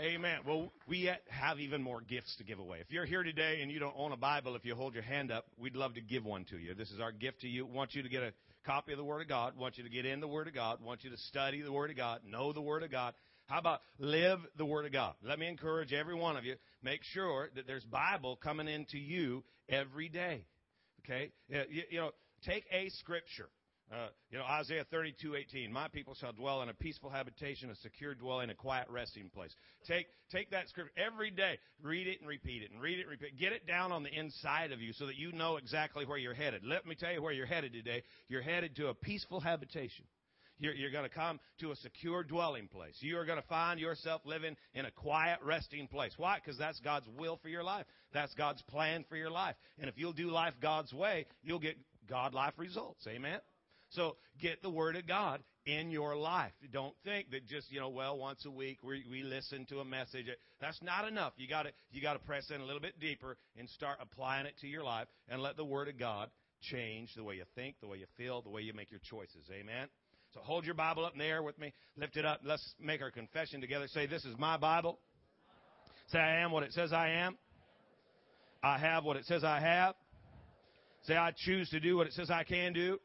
Amen. Well, we have even more gifts to give away. If you're here today and you don't own a Bible, if you hold your hand up, we'd love to give one to you. This is our gift to you. Want you to get a copy of the Word of God. Want you to get in the Word of God. Want you to study the Word of God. Know the Word of God. How about live the Word of God? Let me encourage every one of you. Make sure that there's Bible coming into you every day. Okay? You know, take a scripture. Uh, you know, Isaiah 32, 18. My people shall dwell in a peaceful habitation, a secure dwelling, a quiet resting place. Take, take that scripture every day. Read it and repeat it and read it and repeat it. Get it down on the inside of you so that you know exactly where you're headed. Let me tell you where you're headed today. You're headed to a peaceful habitation. You're, you're going to come to a secure dwelling place. You are going to find yourself living in a quiet resting place. Why? Because that's God's will for your life. That's God's plan for your life. And if you'll do life God's way, you'll get God life results. Amen? So get the Word of God in your life. Don't think that just, you know, well, once a week we, we listen to a message. That's not enough. You gotta, you gotta press in a little bit deeper and start applying it to your life and let the Word of God change the way you think, the way you feel, the way you make your choices. Amen? So hold your Bible up in the air with me. Lift it up. Let's make our confession together. Say, this is my Bible. Say, I am what it says I am. I have what it says I have. Say, I choose to do what it says I can do.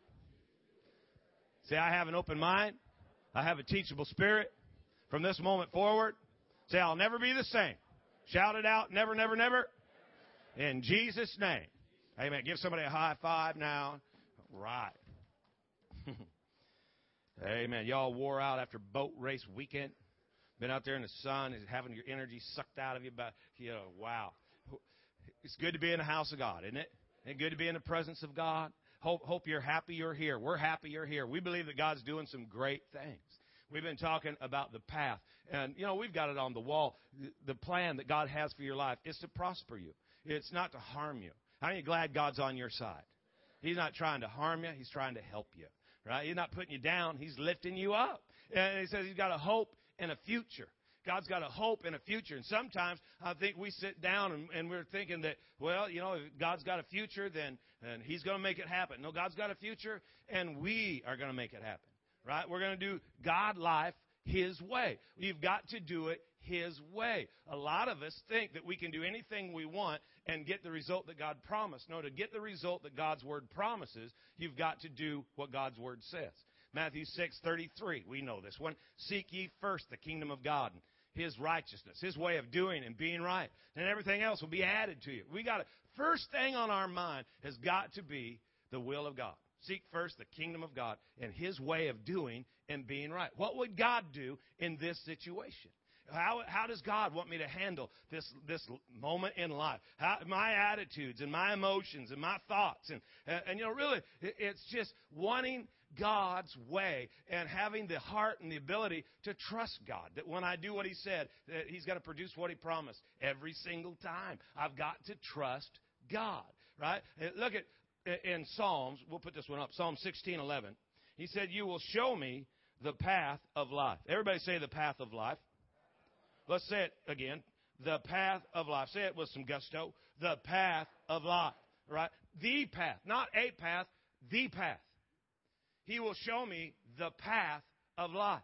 Say, I have an open mind. I have a teachable spirit. From this moment forward, say, I'll never be the same. Shout it out, never, never, never. In Jesus' name. Amen. Give somebody a high five now. Right. Amen. Y'all wore out after boat race weekend. Been out there in the sun, having your energy sucked out of you. But you know, wow. It's good to be in the house of God, isn't it? It's good to be in the presence of God. Hope, hope you're happy you're here. We're happy you're here. We believe that God's doing some great things. We've been talking about the path. And, you know, we've got it on the wall. The plan that God has for your life is to prosper you. It's not to harm you. Aren't you glad God's on your side? He's not trying to harm you. He's trying to help you. Right? He's not putting you down. He's lifting you up. And he says he's got a hope and a future. God's got a hope and a future. And sometimes I think we sit down and, and we're thinking that, well, you know, if God's got a future, then and He's going to make it happen. No, God's got a future, and we are going to make it happen. Right? We're going to do God life His way. You've got to do it His way. A lot of us think that we can do anything we want and get the result that God promised. No, to get the result that God's Word promises, you've got to do what God's Word says. Matthew 6:33. We know this one. Seek ye first the kingdom of God his righteousness, His way of doing and being right. And everything else will be added to you. We got to, first thing on our mind has got to be the will of God. Seek first the kingdom of God and His way of doing and being right. What would God do in this situation? How, how does God want me to handle this, this moment in life? How, my attitudes and my emotions and my thoughts. And, and, you know, really, it's just wanting God's way and having the heart and the ability to trust God. That when I do what He said, that He's going to produce what He promised every single time. I've got to trust God, right? Look at in Psalms, we'll put this one up, Psalm 16, 11. He said, You will show me the path of life. Everybody say the path of life. Let's say it again. The path of life. Say it with some gusto. The path of life. Right? The path. Not a path, the path. He will show me the path of life.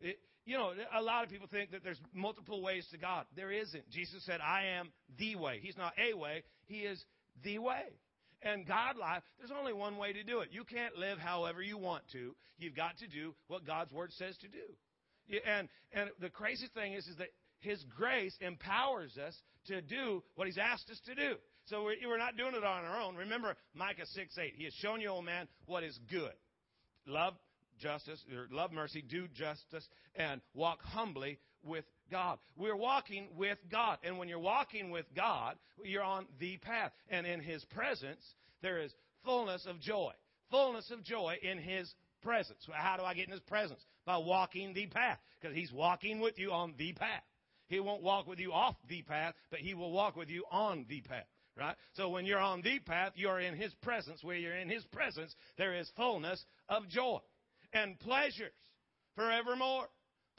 It, you know, a lot of people think that there's multiple ways to God. There isn't. Jesus said, I am the way. He's not a way, He is the way. And God life, there's only one way to do it. You can't live however you want to. You've got to do what God's Word says to do. And, and the crazy thing is, is that His grace empowers us to do what He's asked us to do. So we're, we're not doing it on our own. Remember Micah 6 8. He has shown you, old man, what is good. Love justice, or love mercy, do justice, and walk humbly with God. We're walking with God. And when you're walking with God, you're on the path. And in His presence, there is fullness of joy. Fullness of joy in His presence. How do I get in His presence? By walking the path. Because He's walking with you on the path. He won't walk with you off the path, but He will walk with you on the path. Right? So when you're on the path, you're in His presence. Where you're in His presence, there is fullness of joy and pleasures forevermore.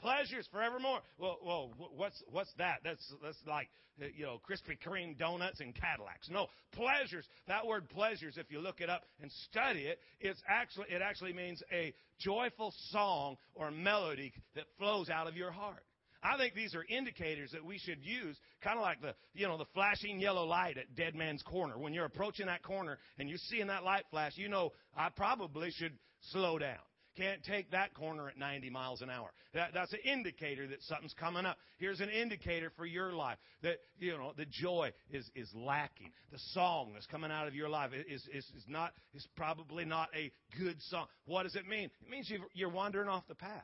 Pleasures forevermore. Well, well, what's what's that? That's that's like uh, you know Krispy Kreme donuts and Cadillacs. No, pleasures. That word pleasures, if you look it up and study it, it's actually it actually means a joyful song or melody that flows out of your heart. I think these are indicators that we should use, kind of like the, you know, the flashing yellow light at Dead Man's Corner. When you're approaching that corner and you're seeing that light flash, you know, I probably should slow down. Can't take that corner at 90 miles an hour. That, that's an indicator that something's coming up. Here's an indicator for your life that, you know, the joy is, is lacking. The song that's coming out of your life is, is, is not, is probably not a good song. What does it mean? It means you're wandering off the path.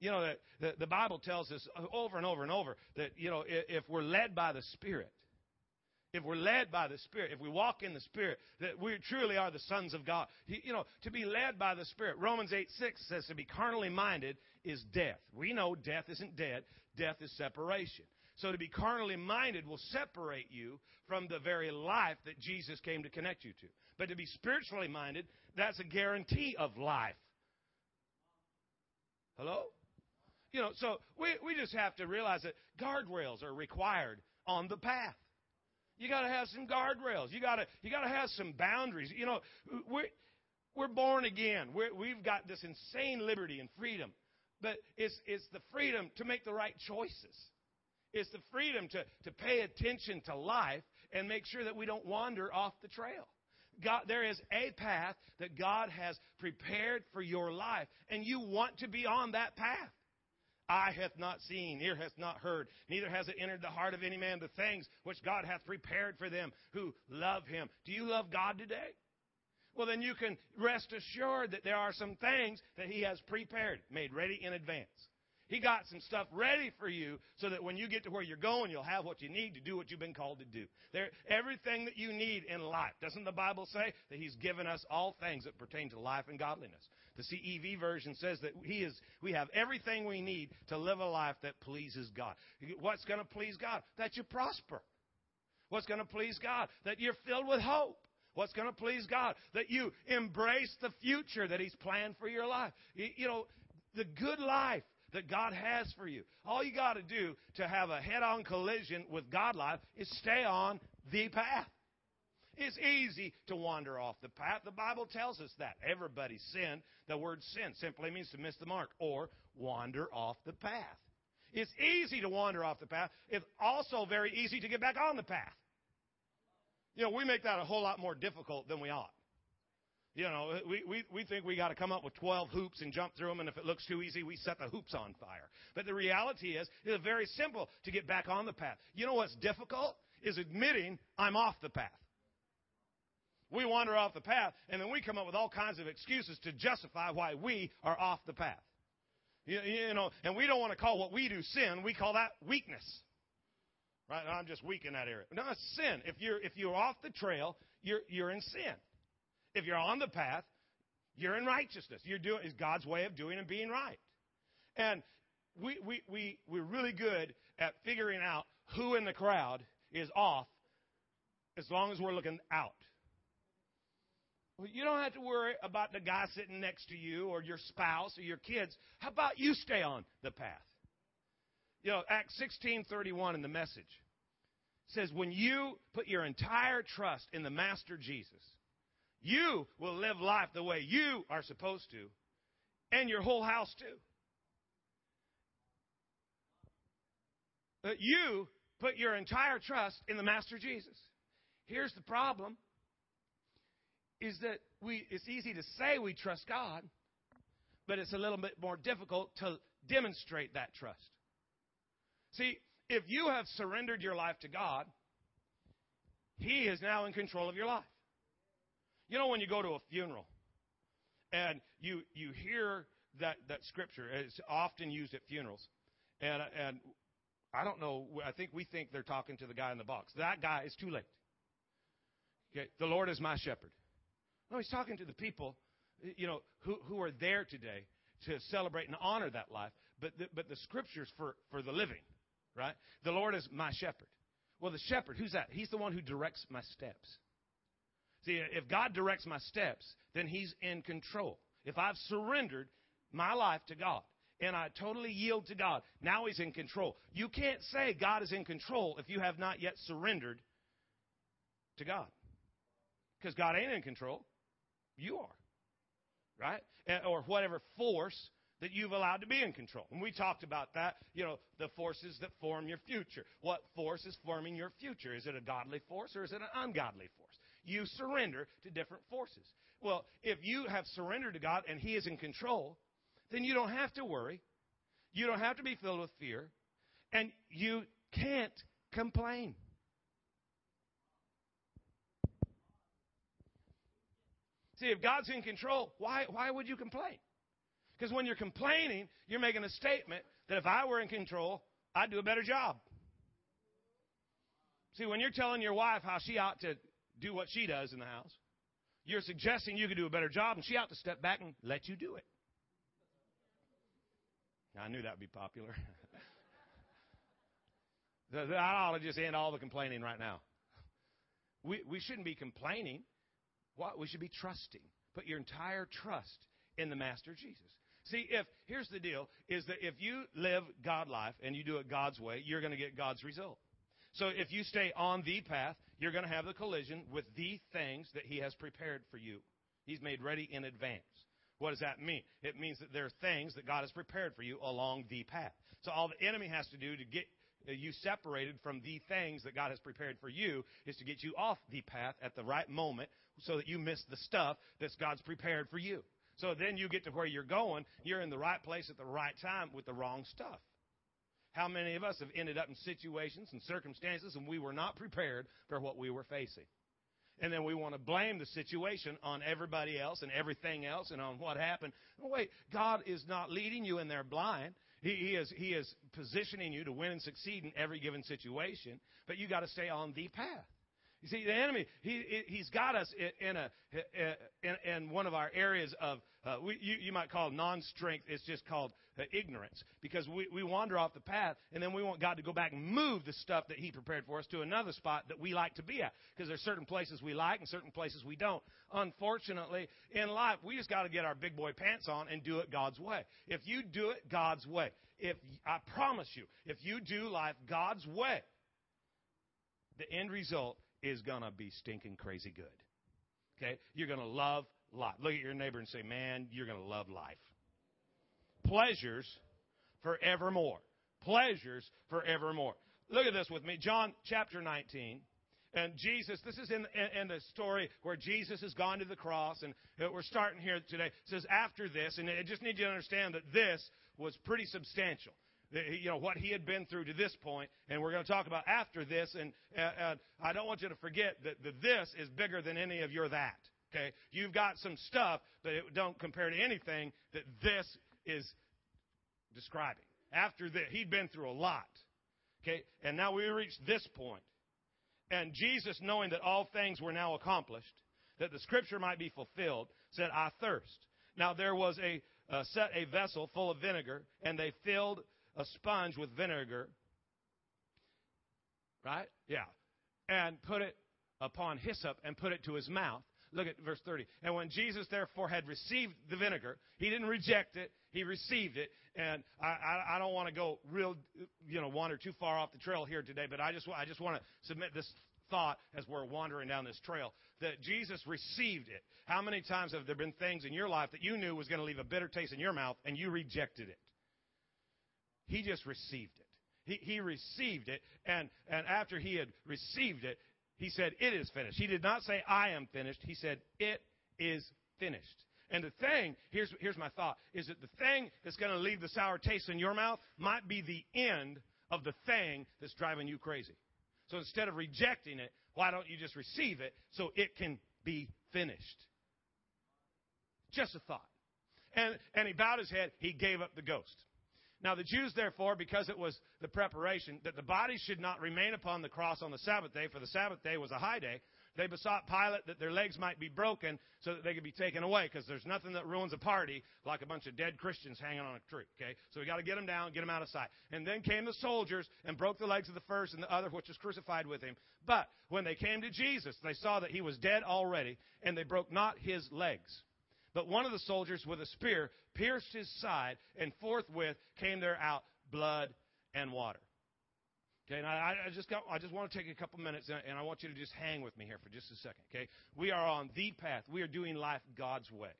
You know, the, the, the Bible tells us over and over and over that, you know, if, if we're led by the Spirit, if we're led by the Spirit, if we walk in the Spirit, that we truly are the sons of God. You know, to be led by the Spirit. Romans 8 6 says to be carnally minded is death. We know death isn't dead, death is separation. So to be carnally minded will separate you from the very life that Jesus came to connect you to. But to be spiritually minded, that's a guarantee of life. Hello? You know, so we, we just have to realize that guardrails are required on the path. You got to have some guardrails. You got to you got to have some boundaries. You know, we're we're born again. We're, we've got this insane liberty and freedom, but it's it's the freedom to make the right choices. It's the freedom to to pay attention to life and make sure that we don't wander off the trail. God, there is a path that God has prepared for your life, and you want to be on that path. Eye hath not seen, ear hath not heard, neither has it entered the heart of any man the things which God hath prepared for them who love him. Do you love God today? Well, then you can rest assured that there are some things that he has prepared, made ready in advance. He got some stuff ready for you so that when you get to where you're going, you'll have what you need to do what you've been called to do. There, everything that you need in life. Doesn't the Bible say that He's given us all things that pertain to life and godliness? The CEV version says that He is, we have everything we need to live a life that pleases God. What's going to please God? That you prosper. What's going to please God? That you're filled with hope. What's going to please God? That you embrace the future that He's planned for your life. You know, the good life that God has for you. All you got to do to have a head on collision with God life is stay on the path. It's easy to wander off the path. The Bible tells us that. Everybody sinned. The word sin simply means to miss the mark or wander off the path. It's easy to wander off the path. It's also very easy to get back on the path. You know, we make that a whole lot more difficult than we ought. You know, we, we, we think we got to come up with 12 hoops and jump through them, and if it looks too easy, we set the hoops on fire. But the reality is, it's very simple to get back on the path. You know what's difficult? Is admitting I'm off the path. We wander off the path, and then we come up with all kinds of excuses to justify why we are off the path. You, you know, and we don't want to call what we do sin. We call that weakness. Right? I'm just weak in that area. No, it's sin. If you're if you're off the trail, you're you're in sin. If you're on the path, you're in righteousness. You're doing is God's way of doing and being right. And we, we, we, we're really good at figuring out who in the crowd is off as long as we're looking out. Well, you don't have to worry about the guy sitting next to you or your spouse or your kids. How about you stay on the path? You know, Acts 16:31 in the message says when you put your entire trust in the master Jesus, you will live life the way you are supposed to, and your whole house too. But you put your entire trust in the Master Jesus. Here's the problem is that we it's easy to say we trust God, but it's a little bit more difficult to demonstrate that trust. See, if you have surrendered your life to God, He is now in control of your life. You know, when you go to a funeral and you, you hear that, that scripture, it's often used at funerals. And, and I don't know, I think we think they're talking to the guy in the box. That guy is too late. Okay, the Lord is my shepherd. No, he's talking to the people, you know, who, who are there today to celebrate and honor that life. But the, but the scriptures for, for the living, right? The Lord is my shepherd. Well, the shepherd, who's that? He's the one who directs my steps. See, if God directs my steps, then He's in control. If I've surrendered my life to God and I totally yield to God, now He's in control. You can't say God is in control if you have not yet surrendered to God. Because God ain't in control. You are. Right? Or whatever force that you've allowed to be in control. And we talked about that, you know, the forces that form your future. What force is forming your future? Is it a godly force or is it an ungodly force? You surrender to different forces. Well, if you have surrendered to God and He is in control, then you don't have to worry. You don't have to be filled with fear. And you can't complain. See, if God's in control, why, why would you complain? Because when you're complaining, you're making a statement that if I were in control, I'd do a better job. See, when you're telling your wife how she ought to do what she does in the house, you're suggesting you could do a better job, and she ought to step back and let you do it. I knew that would be popular. I ought to just end all the complaining right now. We, we shouldn't be complaining. What? We should be trusting. Put your entire trust in the Master Jesus. See, if here's the deal is that if you live God life and you do it God's way, you're going to get God's result. So if you stay on the path, you're going to have the collision with the things that He has prepared for you. He's made ready in advance. What does that mean? It means that there are things that God has prepared for you along the path. So all the enemy has to do to get you separated from the things that God has prepared for you is to get you off the path at the right moment so that you miss the stuff that's God's prepared for you. So then you get to where you're going, you're in the right place at the right time with the wrong stuff. How many of us have ended up in situations and circumstances and we were not prepared for what we were facing? And then we want to blame the situation on everybody else and everything else and on what happened. wait, God is not leading you in there blind. He, he, is, he is positioning you to win and succeed in every given situation, but you got to stay on the path. You see, the enemy, he, he's got us in, a, in, in one of our areas of, uh, we, you, you might call non-strength. It's just called uh, ignorance because we, we wander off the path and then we want God to go back and move the stuff that he prepared for us to another spot that we like to be at because there's certain places we like and certain places we don't. Unfortunately, in life, we just got to get our big boy pants on and do it God's way. If you do it God's way, if I promise you, if you do life God's way, the end result is going to be stinking crazy good. Okay? You're going to love life. Look at your neighbor and say, man, you're going to love life. Pleasures forevermore. Pleasures forevermore. Look at this with me. John chapter 19. And Jesus, this is in, in, in, the story where Jesus has gone to the cross, and we're starting here today. It says, after this, and I just need you to understand that this was pretty substantial you know, what he had been through to this point, and we're going to talk about after this. And uh, I don't want you to forget that the this is bigger than any of your that. Okay, you've got some stuff, but it don't compare to anything that this is describing. After that, he'd been through a lot. Okay, and now we reach this point, and Jesus, knowing that all things were now accomplished, that the scripture might be fulfilled, said, "I thirst." Now there was a uh, set a vessel full of vinegar, and they filled a sponge with vinegar, right? Yeah. And put it upon hyssop and put it to his mouth. Look at verse 30. And when Jesus therefore had received the vinegar, he didn't reject it, he received it. And I, I, I don't want to go real, you know, wander too far off the trail here today, but I just, I just want to submit this thought as we're wandering down this trail that Jesus received it. How many times have there been things in your life that you knew was going to leave a bitter taste in your mouth and you rejected it? He just received it. He, he received it, and, and after he had received it, he said, It is finished. He did not say, I am finished. He said, It is finished. And the thing, here's, here's my thought, is that the thing that's going to leave the sour taste in your mouth might be the end of the thing that's driving you crazy. So instead of rejecting it, why don't you just receive it so it can be finished? Just a thought. And, and he bowed his head, he gave up the ghost. Now the Jews, therefore, because it was the preparation, that the body should not remain upon the cross on the Sabbath day, for the Sabbath day was a high day, they besought Pilate that their legs might be broken so that they could be taken away, because there's nothing that ruins a party like a bunch of dead Christians hanging on a tree. Okay, so we got to get them down, get them out of sight. And then came the soldiers and broke the legs of the first and the other, which was crucified with him. But when they came to Jesus, they saw that he was dead already, and they broke not his legs. But one of the soldiers with a spear pierced his side, and forthwith came there out blood and water. Okay, and I, I just got, I just want to take a couple minutes, and I want you to just hang with me here for just a second. Okay, we are on the path. We are doing life God's way,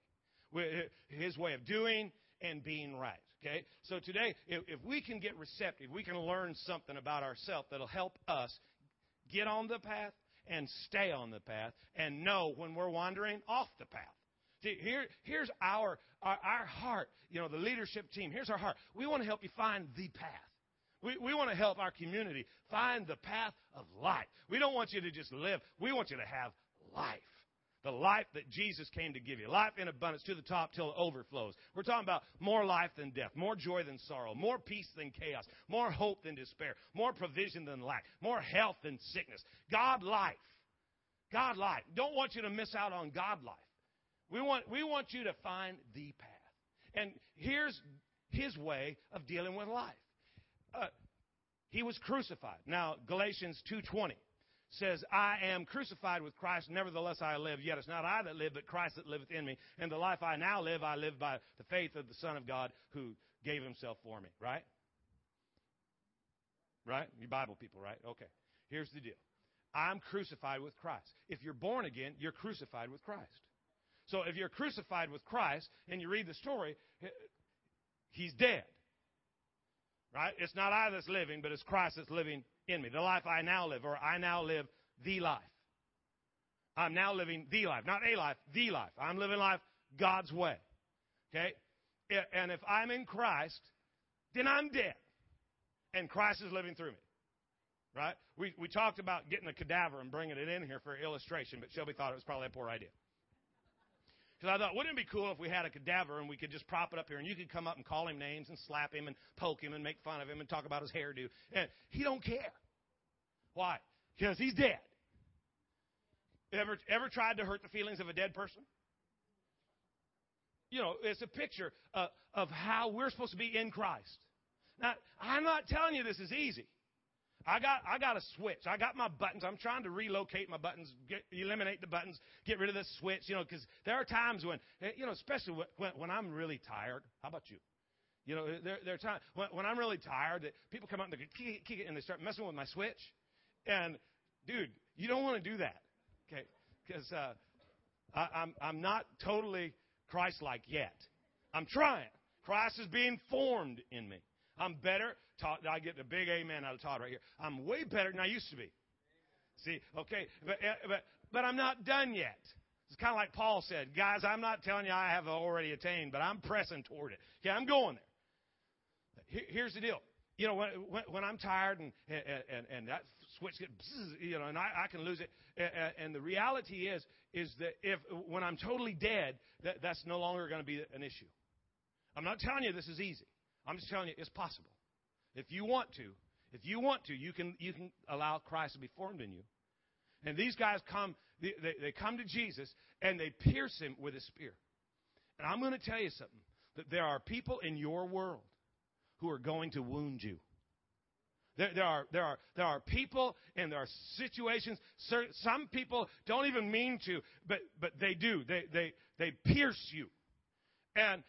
His way of doing and being right. Okay? So today, if, if we can get receptive, we can learn something about ourselves that'll help us get on the path and stay on the path and know when we're wandering off the path. Here, here's our, our, our heart. You know, the leadership team, here's our heart. We want to help you find the path. We, we want to help our community find the path of life. We don't want you to just live. We want you to have life. The life that Jesus came to give you. Life in abundance to the top till it overflows. We're talking about more life than death, more joy than sorrow, more peace than chaos, more hope than despair, more provision than lack, more health than sickness. God life. God life. Don't want you to miss out on God life. We want, we want you to find the path. And here's his way of dealing with life. Uh, he was crucified. Now, Galatians 2.20 says, I am crucified with Christ, nevertheless I live. Yet it's not I that live, but Christ that liveth in me. And the life I now live, I live by the faith of the Son of God who gave himself for me. Right? Right? You Bible people, right? Okay. Here's the deal. I'm crucified with Christ. If you're born again, you're crucified with Christ. So if you're crucified with Christ and you read the story, he's dead. Right? It's not I that's living, but it's Christ that's living in me. The life I now live, or I now live the life. I'm now living the life, not a life, the life. I'm living life God's way. Okay? And if I'm in Christ, then I'm dead. And Christ is living through me. Right? We, we talked about getting a cadaver and bringing it in here for illustration, but Shelby thought it was probably a poor idea. Because I thought, wouldn't it be cool if we had a cadaver and we could just prop it up here and you could come up and call him names and slap him and poke him and make fun of him and talk about his hairdo. And he don't care. Why? Because he's dead. Ever, ever tried to hurt the feelings of a dead person? You know, it's a picture of, of how we're supposed to be in Christ. Now, I'm not telling you this is easy. I got I got a switch. I got my buttons. I'm trying to relocate my buttons, get, eliminate the buttons, get rid of the switch. You know, because there are times when eh, you know, especially when when I'm really tired. How about you? You know, there there are times when, when I'm really tired that people come up and they kick, kick it and they start messing with my switch. And dude, you don't want to do that, okay? Because uh, I'm I'm not totally Christ-like yet. I'm trying. Christ is being formed in me. I'm better. Todd, I get a big amen out of Todd right here. I'm way better than I used to be. See, okay, but, eh, but, but I'm not done yet. It's kind of like Paul said, guys, I'm not telling you I have already attained, but I'm pressing toward it. Yeah, I'm going there. Here's the deal. You know, when, when, when I'm tired and, and, and that switch gets, you know, and I, I can lose it. And the reality is, is that if, when I'm totally dead, that, that's no longer going to be an issue. I'm not telling you this is easy. I'm just telling you it's possible. If you want to, if you want to, you can, you can allow Christ to be formed in you. And these guys come, they, they, come to Jesus and they pierce him with a spear. And I'm going to tell you something that there are people in your world who are going to wound you. There, there, are, there, are, there are people and there are situations. Some people don't even mean to, but, but they do. They, they, they pierce you. And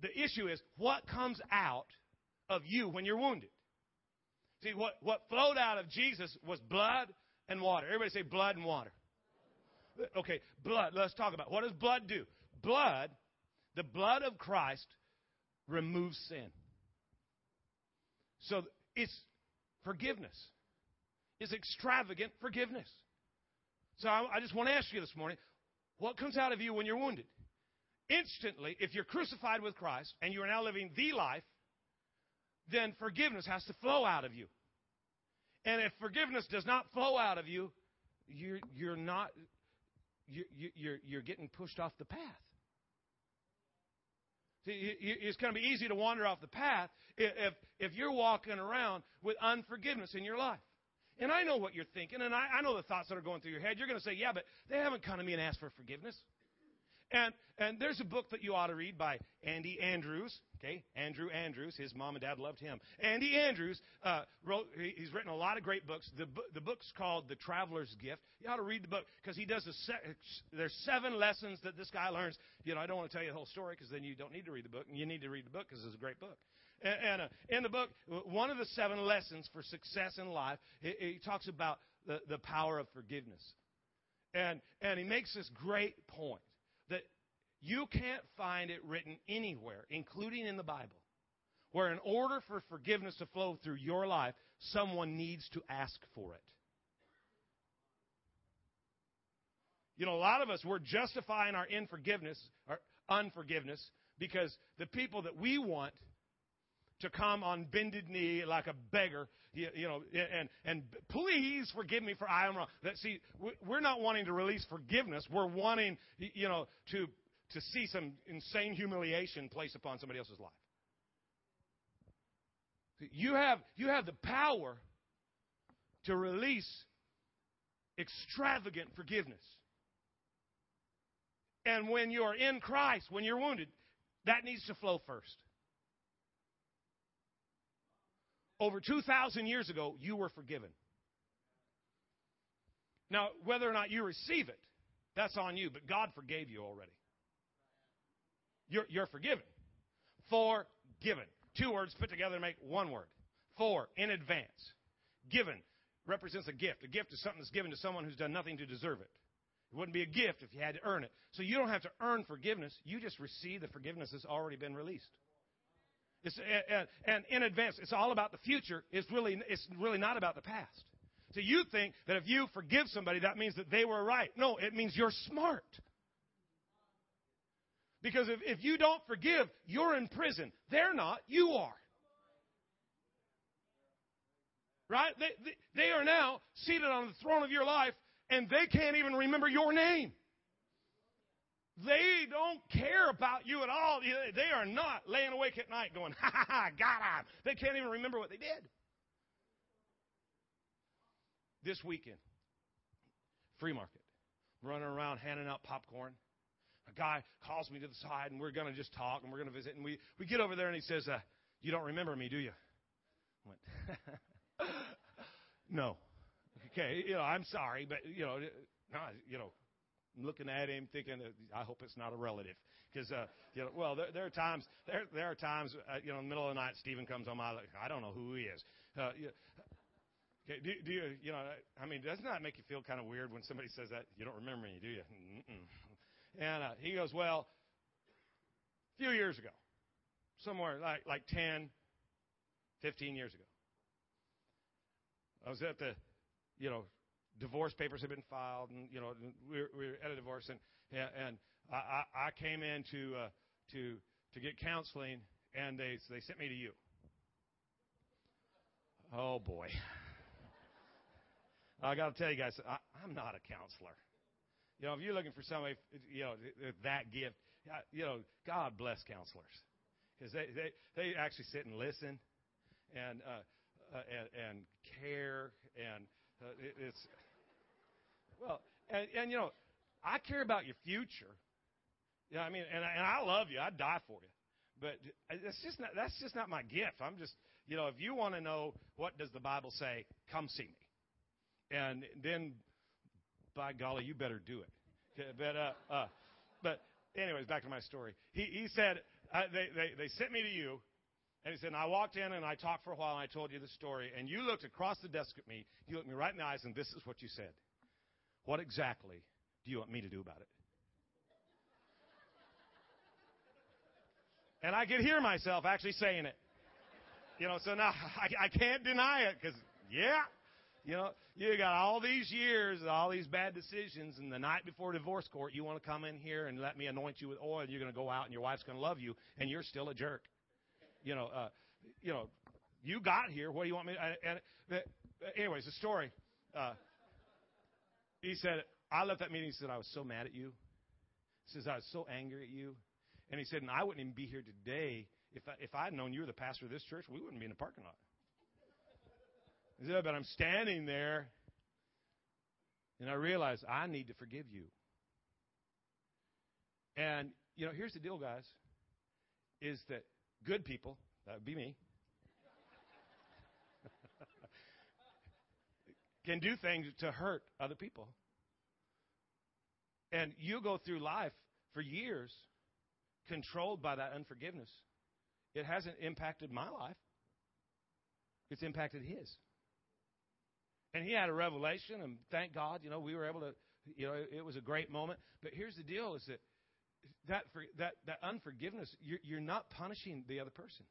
the issue is what comes out of you when you're wounded. See, what, what flowed out of Jesus was blood and water. Everybody say blood and water. Okay, blood. Let's talk about what does blood do? Blood, the blood of Christ removes sin. So it's forgiveness. It's extravagant forgiveness. So I, I just want to ask you this morning, what comes out of you when you're wounded? Instantly, if you're crucified with Christ and you are now living the life, then forgiveness has to flow out of you. And if forgiveness does not flow out of you, you're, you're not, you're, you're, you're getting pushed off the path. It's going to be easy to wander off the path if, if you're walking around with unforgiveness in your life. And I know what you're thinking, and I, I know the thoughts that are going through your head. You're going to say, yeah, but they haven't come to me and asked for forgiveness. And, and there's a book that you ought to read by Andy Andrews. Okay, Andrew Andrews. His mom and dad loved him. Andy Andrews uh, wrote. He's written a lot of great books. The the book's called The Traveler's Gift. You ought to read the book because he does a. Se- there's seven lessons that this guy learns. You know, I don't want to tell you the whole story because then you don't need to read the book, and you need to read the book because it's a great book. And, and uh, in the book, one of the seven lessons for success in life, he, he talks about the, the power of forgiveness. And, and he makes this great point That you can't find it written anywhere, including in the Bible, where in order for forgiveness to flow through your life, someone needs to ask for it. You know, a lot of us, we're justifying our unforgiveness, our unforgiveness, because the people that we want to come on bended knee like a beggar, you, you, know, and, and please forgive me for I am wrong. That, see, we're not wanting to release forgiveness. We're wanting, you know, to, to see some insane humiliation placed upon somebody else's life. You have, you have the power to release extravagant forgiveness. And when you're in Christ, when you're wounded, that needs to flow first. Over 2,000 years ago, you were forgiven. Now, whether or not you receive it, that's on you, but God forgave you already. You're, you're forgiven. Forgiven. Two words put together to make one word. For, in advance. Given represents a gift. A gift is something that's given to someone who's done nothing to deserve it. It wouldn't be a gift if you had to earn it. So you don't have to earn forgiveness. You just receive the forgiveness that's already been released. It's, and, and in advance, it's all about the future. It's really, it's really not about the past. So you think that if you forgive somebody, that means that they were right. No, it means you're smart. Because if, if you don't forgive, you're in prison. They're not, you are. Right? They, they, they are now seated on the throne of your life, and they can't even remember your name. They don't care about you at all. They are not laying awake at night going, ha ha ha, got him. They can't even remember what they did. This weekend, free market, running around handing out popcorn. A guy calls me to the side, and we're going to just talk, and we're going to visit. And we, we get over there, and he says, uh, You don't remember me, do you? I went, No. Okay, you know, I'm sorry, but, you know, no, you know, I'm looking at him thinking, I hope it's not a relative. Because, uh, you know, well, there, there are times, there, there are times, uh, you know, in the middle of the night, Stephen comes on my, I don't know who he is. Uh, you, okay, do, do you, you know, I mean, doesn't that make you feel kind of weird when somebody says that? You don't remember me, do you? Mm-mm. And uh, he goes, well, a few years ago, somewhere like, like 10, 15 years ago, I was at the, you know, divorce papers had been filed, and you know we were, we at a divorce, and and I, I came in to uh, to to get counseling, and they they sent me to you. Oh boy, I got to tell you guys, I, I'm not a counselor. You know, if you're looking for somebody, you know, that gift, you know, God bless counselors because they, they they actually sit and listen, and uh, uh, and, and care and uh, it, it's well, and, and you know, I care about your future. Know, I mean, and, and I love you. I'd die for you. But that's just not that's just not my gift. I'm just you know, if you want to know what does the Bible say, come see me. And then, by golly, you better do it. But uh, uh, but anyways, back to my story. He he said uh, they, they they sent me to you, and he said, and I walked in and I talked for a while and I told you the story, and you looked across the desk at me, you looked me right in the eyes, and this is what you said. What exactly do you want me to do about it? And I could hear myself actually saying it. You know, so now I, I can't deny it because, yeah, you know, you got all these years, all these bad decisions, and the night before divorce court, you want to come in here and let me anoint you with oil, and you're going to go out, and your wife's going to love you, and you're still a jerk. You know, uh, you know, you got here. What do you want me? To, and, uh, anyways, the story. Uh, he said, I left that meeting. He said, I was so mad at you. He says, I was so angry at you. And he said, and I wouldn't even be here today if I, if I had known you were the pastor of this church. We wouldn't be in the parking lot. He said, oh, but I'm standing there, and I realize I need to forgive you. And you know, here's the deal, guys: is that good people, that would be me, can do things to hurt other people. And you go through life for years controlled by that unforgiveness. It hasn't impacted my life, it's impacted his. And he had a revelation, and thank God, you know, we were able to, you know, it was a great moment. But here's the deal is that that, for, that, that unforgiveness, you're, you're not punishing the other person.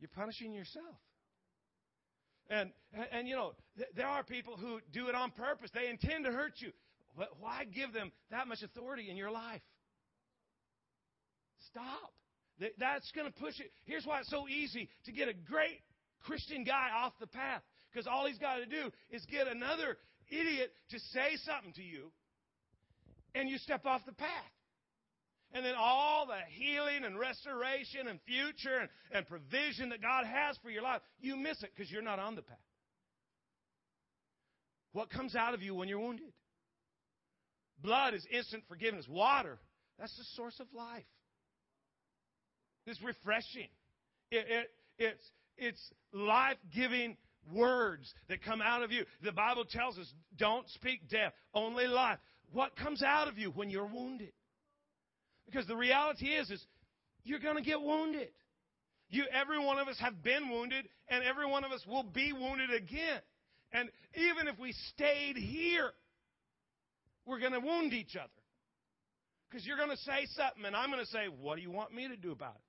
You're punishing yourself. And, and, and you know, th- there are people who do it on purpose. They intend to hurt you. But why give them that much authority in your life? Stop. That's going to push it. Here's why it's so easy to get a great Christian guy off the path. Because all he's got to do is get another idiot to say something to you, and you step off the path. And then all the healing and restoration and future and, and provision that God has for your life, you miss it because you're not on the path. What comes out of you when you're wounded? Blood is instant forgiveness. Water, that's the source of life. It's refreshing. It, it, it's, it's life giving words that come out of you. The Bible tells us don't speak death, only life. What comes out of you when you're wounded? Because the reality is, is you're going to get wounded. You, every one of us have been wounded, and every one of us will be wounded again. And even if we stayed here, we're going to wound each other. Because you're going to say something, and I'm going to say, What do you want me to do about it?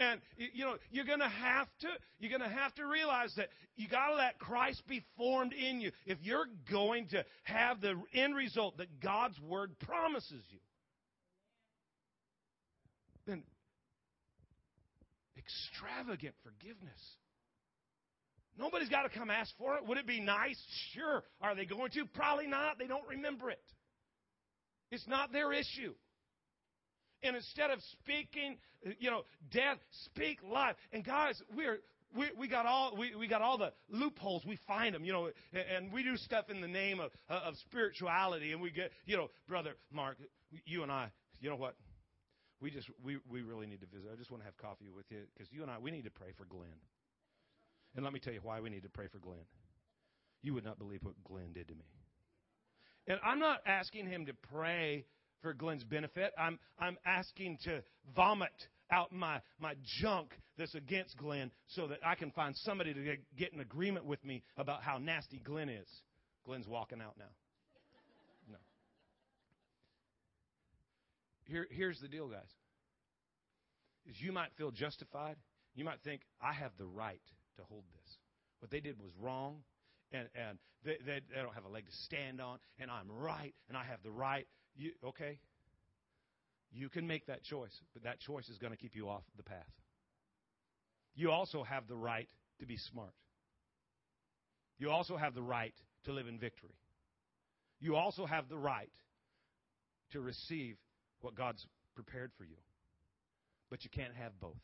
And you know, you're going to have to you're going to have to realize that you got to let Christ be formed in you if you're going to have the end result that God's word promises you. Then extravagant forgiveness. Nobody's got to come ask for it. Would it be nice? Sure. Are they going to? Probably not. They don't remember it. It's not their issue. And instead of speaking, you know, death, speak life. And guys, we're we, we got all we, we got all the loopholes. We find them, you know, and we do stuff in the name of of spirituality. And we get, you know, brother Mark, you and I, you know what? We just we we really need to visit. I just want to have coffee with you because you and I we need to pray for Glenn. And let me tell you why we need to pray for Glenn. You would not believe what Glenn did to me. And I'm not asking him to pray for Glenn's benefit. I'm, I'm asking to vomit out my, my junk that's against Glenn so that I can find somebody to get, get an agreement with me about how nasty Glenn is. Glenn's walking out now. Here, here's the deal, guys. Is you might feel justified. You might think, I have the right to hold this. What they did was wrong, and, and they, they, they don't have a leg to stand on, and I'm right, and I have the right you, okay? You can make that choice, but that choice is going to keep you off the path. You also have the right to be smart. You also have the right to live in victory. You also have the right to receive what God's prepared for you. But you can't have both.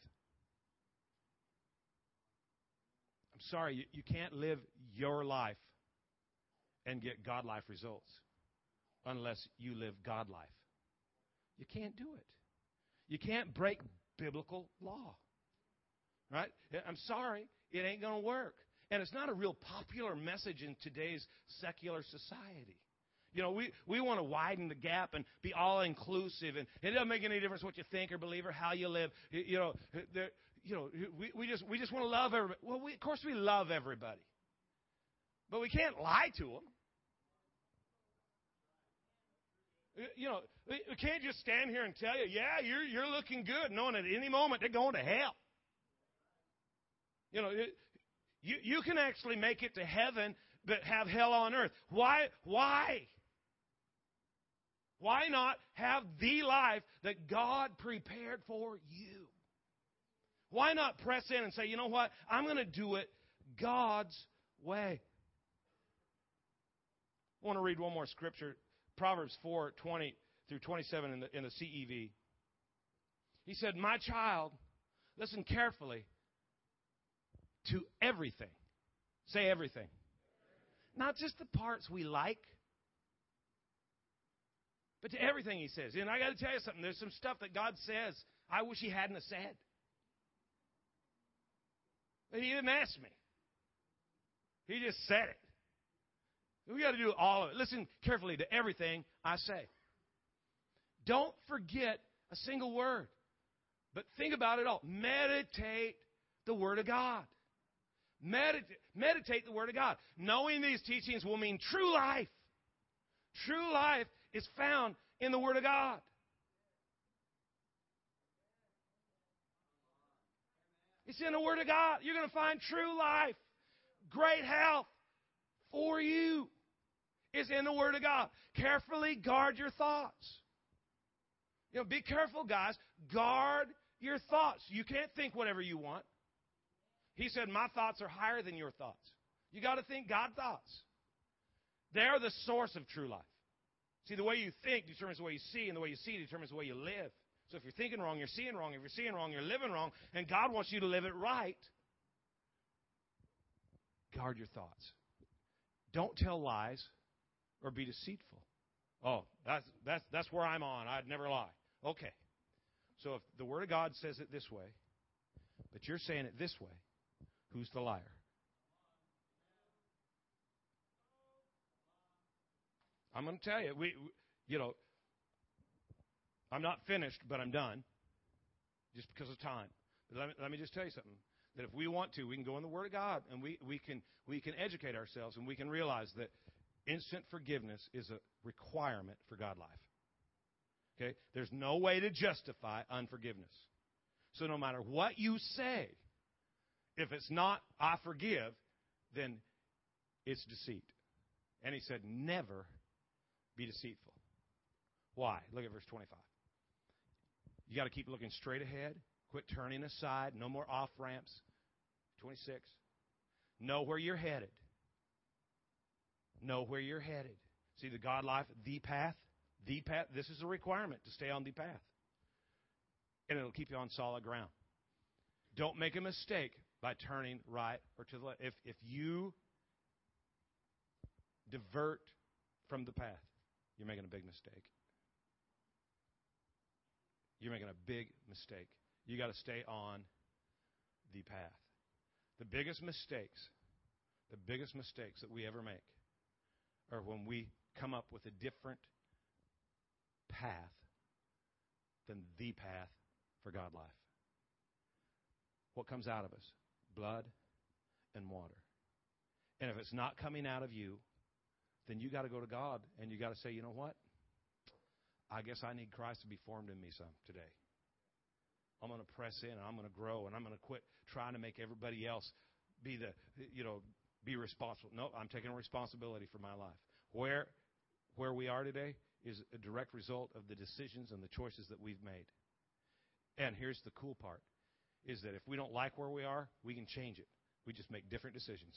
I'm sorry, you, you can't live your life and get God life results unless you live God life. You can't do it. You can't break biblical law. Right? I'm sorry, it ain't going to work. And it's not a real popular message in today's secular society. You know, we, we want to widen the gap and be all inclusive, and it doesn't make any difference what you think or believe or how you live. You know, you know, we, we just we just want to love everybody. Well, we, of course we love everybody, but we can't lie to them. You know, we can't just stand here and tell you, yeah, you're, you're looking good, knowing at any moment they're going to hell. You know, you, you can actually make it to heaven, but have hell on earth. Why? Why? Why not have the life that God prepared for you? Why not press in and say, you know what? I'm going to do it God's way. I want to read one more scripture Proverbs 4 20 through 27 in the, in the CEV. He said, My child, listen carefully to everything. Say everything. Not just the parts we like, but to everything he says. And I got to tell you something. There's some stuff that God says I wish he hadn't said. But he didn't ask me. He just said it. We got to do all of it. Listen carefully to everything I say. Don't forget a single word, but think about it all. Meditate the Word of God. Meditate the Word of God. Knowing these teachings will mean true life. True life is found in the Word of God. It's in the Word of God. You're going to find true life, great health for you. Is in the Word of God. Carefully guard your thoughts. You know, be careful, guys. Guard your thoughts. You can't think whatever you want. He said, My thoughts are higher than your thoughts. You got to think God thoughts. They're the source of true life. See, the way you think determines the way you see, and the way you see determines the way you live. So if you're thinking wrong, you're seeing wrong. If you're seeing wrong, you're living wrong. And God wants you to live it right. Guard your thoughts. Don't tell lies or be deceitful. Oh, that's, that's, that's where I'm on. I'd never lie. Okay. So if the Word of God says it this way, but you're saying it this way, who's the liar? I'm going to tell you, we, you know, I'm not finished, but I'm done, just because of time. But let me, let me just tell you something. That if we want to, we can go in the Word of God and we, we, can, we can educate ourselves and we can realize that instant forgiveness is a requirement for God life. Okay? There's no way to justify unforgiveness. So no matter what you say, if it's not I forgive, then it's deceit. And he said, never be deceitful. Why? Look at verse 25. You got to keep looking straight ahead. Quit turning aside. No more off ramps. 26. Know where you're headed. Know where you're headed. See the God life, the path, the path. This is a requirement to stay on the path. And it'll keep you on solid ground. Don't make a mistake by turning right or to the left. If, if you divert from the path, you're making a big mistake. You're making a big mistake. You got to stay on the path. The biggest mistakes, the biggest mistakes that we ever make are when we come up with a different path than the path for God life. What comes out of us? Blood and water. And if it's not coming out of you, then you got to go to God and you got to say, you know what? I guess I need Christ to be formed in me some today. I'm going to press in and I'm going to grow and I'm going to quit trying to make everybody else be the, you know, be responsible. No, I'm taking responsibility for my life. Where, where we are today is a direct result of the decisions and the choices that we've made. And here's the cool part is that if we don't like where we are, we can change it. We just make different decisions,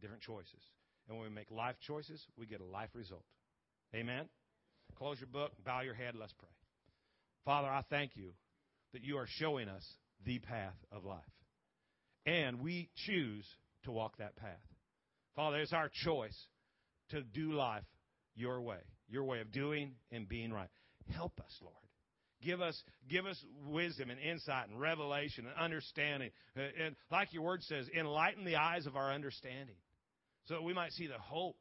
different choices. And when we make life choices, we get a life result. Amen? Close your book, bow your head, let's pray. Father, I thank you that you are showing us the path of life. And we choose to walk that path. Father, it's our choice to do life your way, your way of doing and being right. Help us, Lord. Give us, give us wisdom and insight and revelation and understanding. Uh, and like your word says, enlighten the eyes of our understanding so we might see the hope,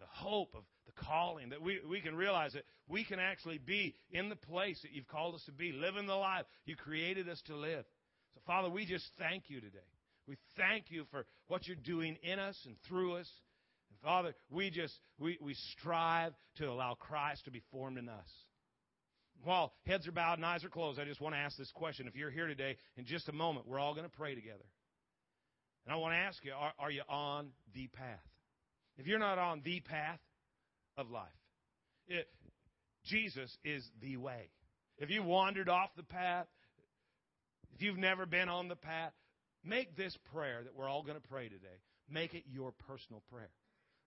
the hope of the calling, that we, we can realize that we can actually be in the place that you've called us to be, living the life you created us to live. So, Father, we just thank you today. We thank you for what you're doing in us and through us. And Father, we just we, we strive to allow Christ to be formed in us. While heads are bowed and eyes are closed, I just want to ask this question. If you're here today, in just a moment, we're all going to pray together. And I want to ask you, are, are you on the path? If you're not on the path of life, it, Jesus is the way. If you wandered off the path, if you've never been on the path, make this prayer that we're all going to pray today. Make it your personal prayer.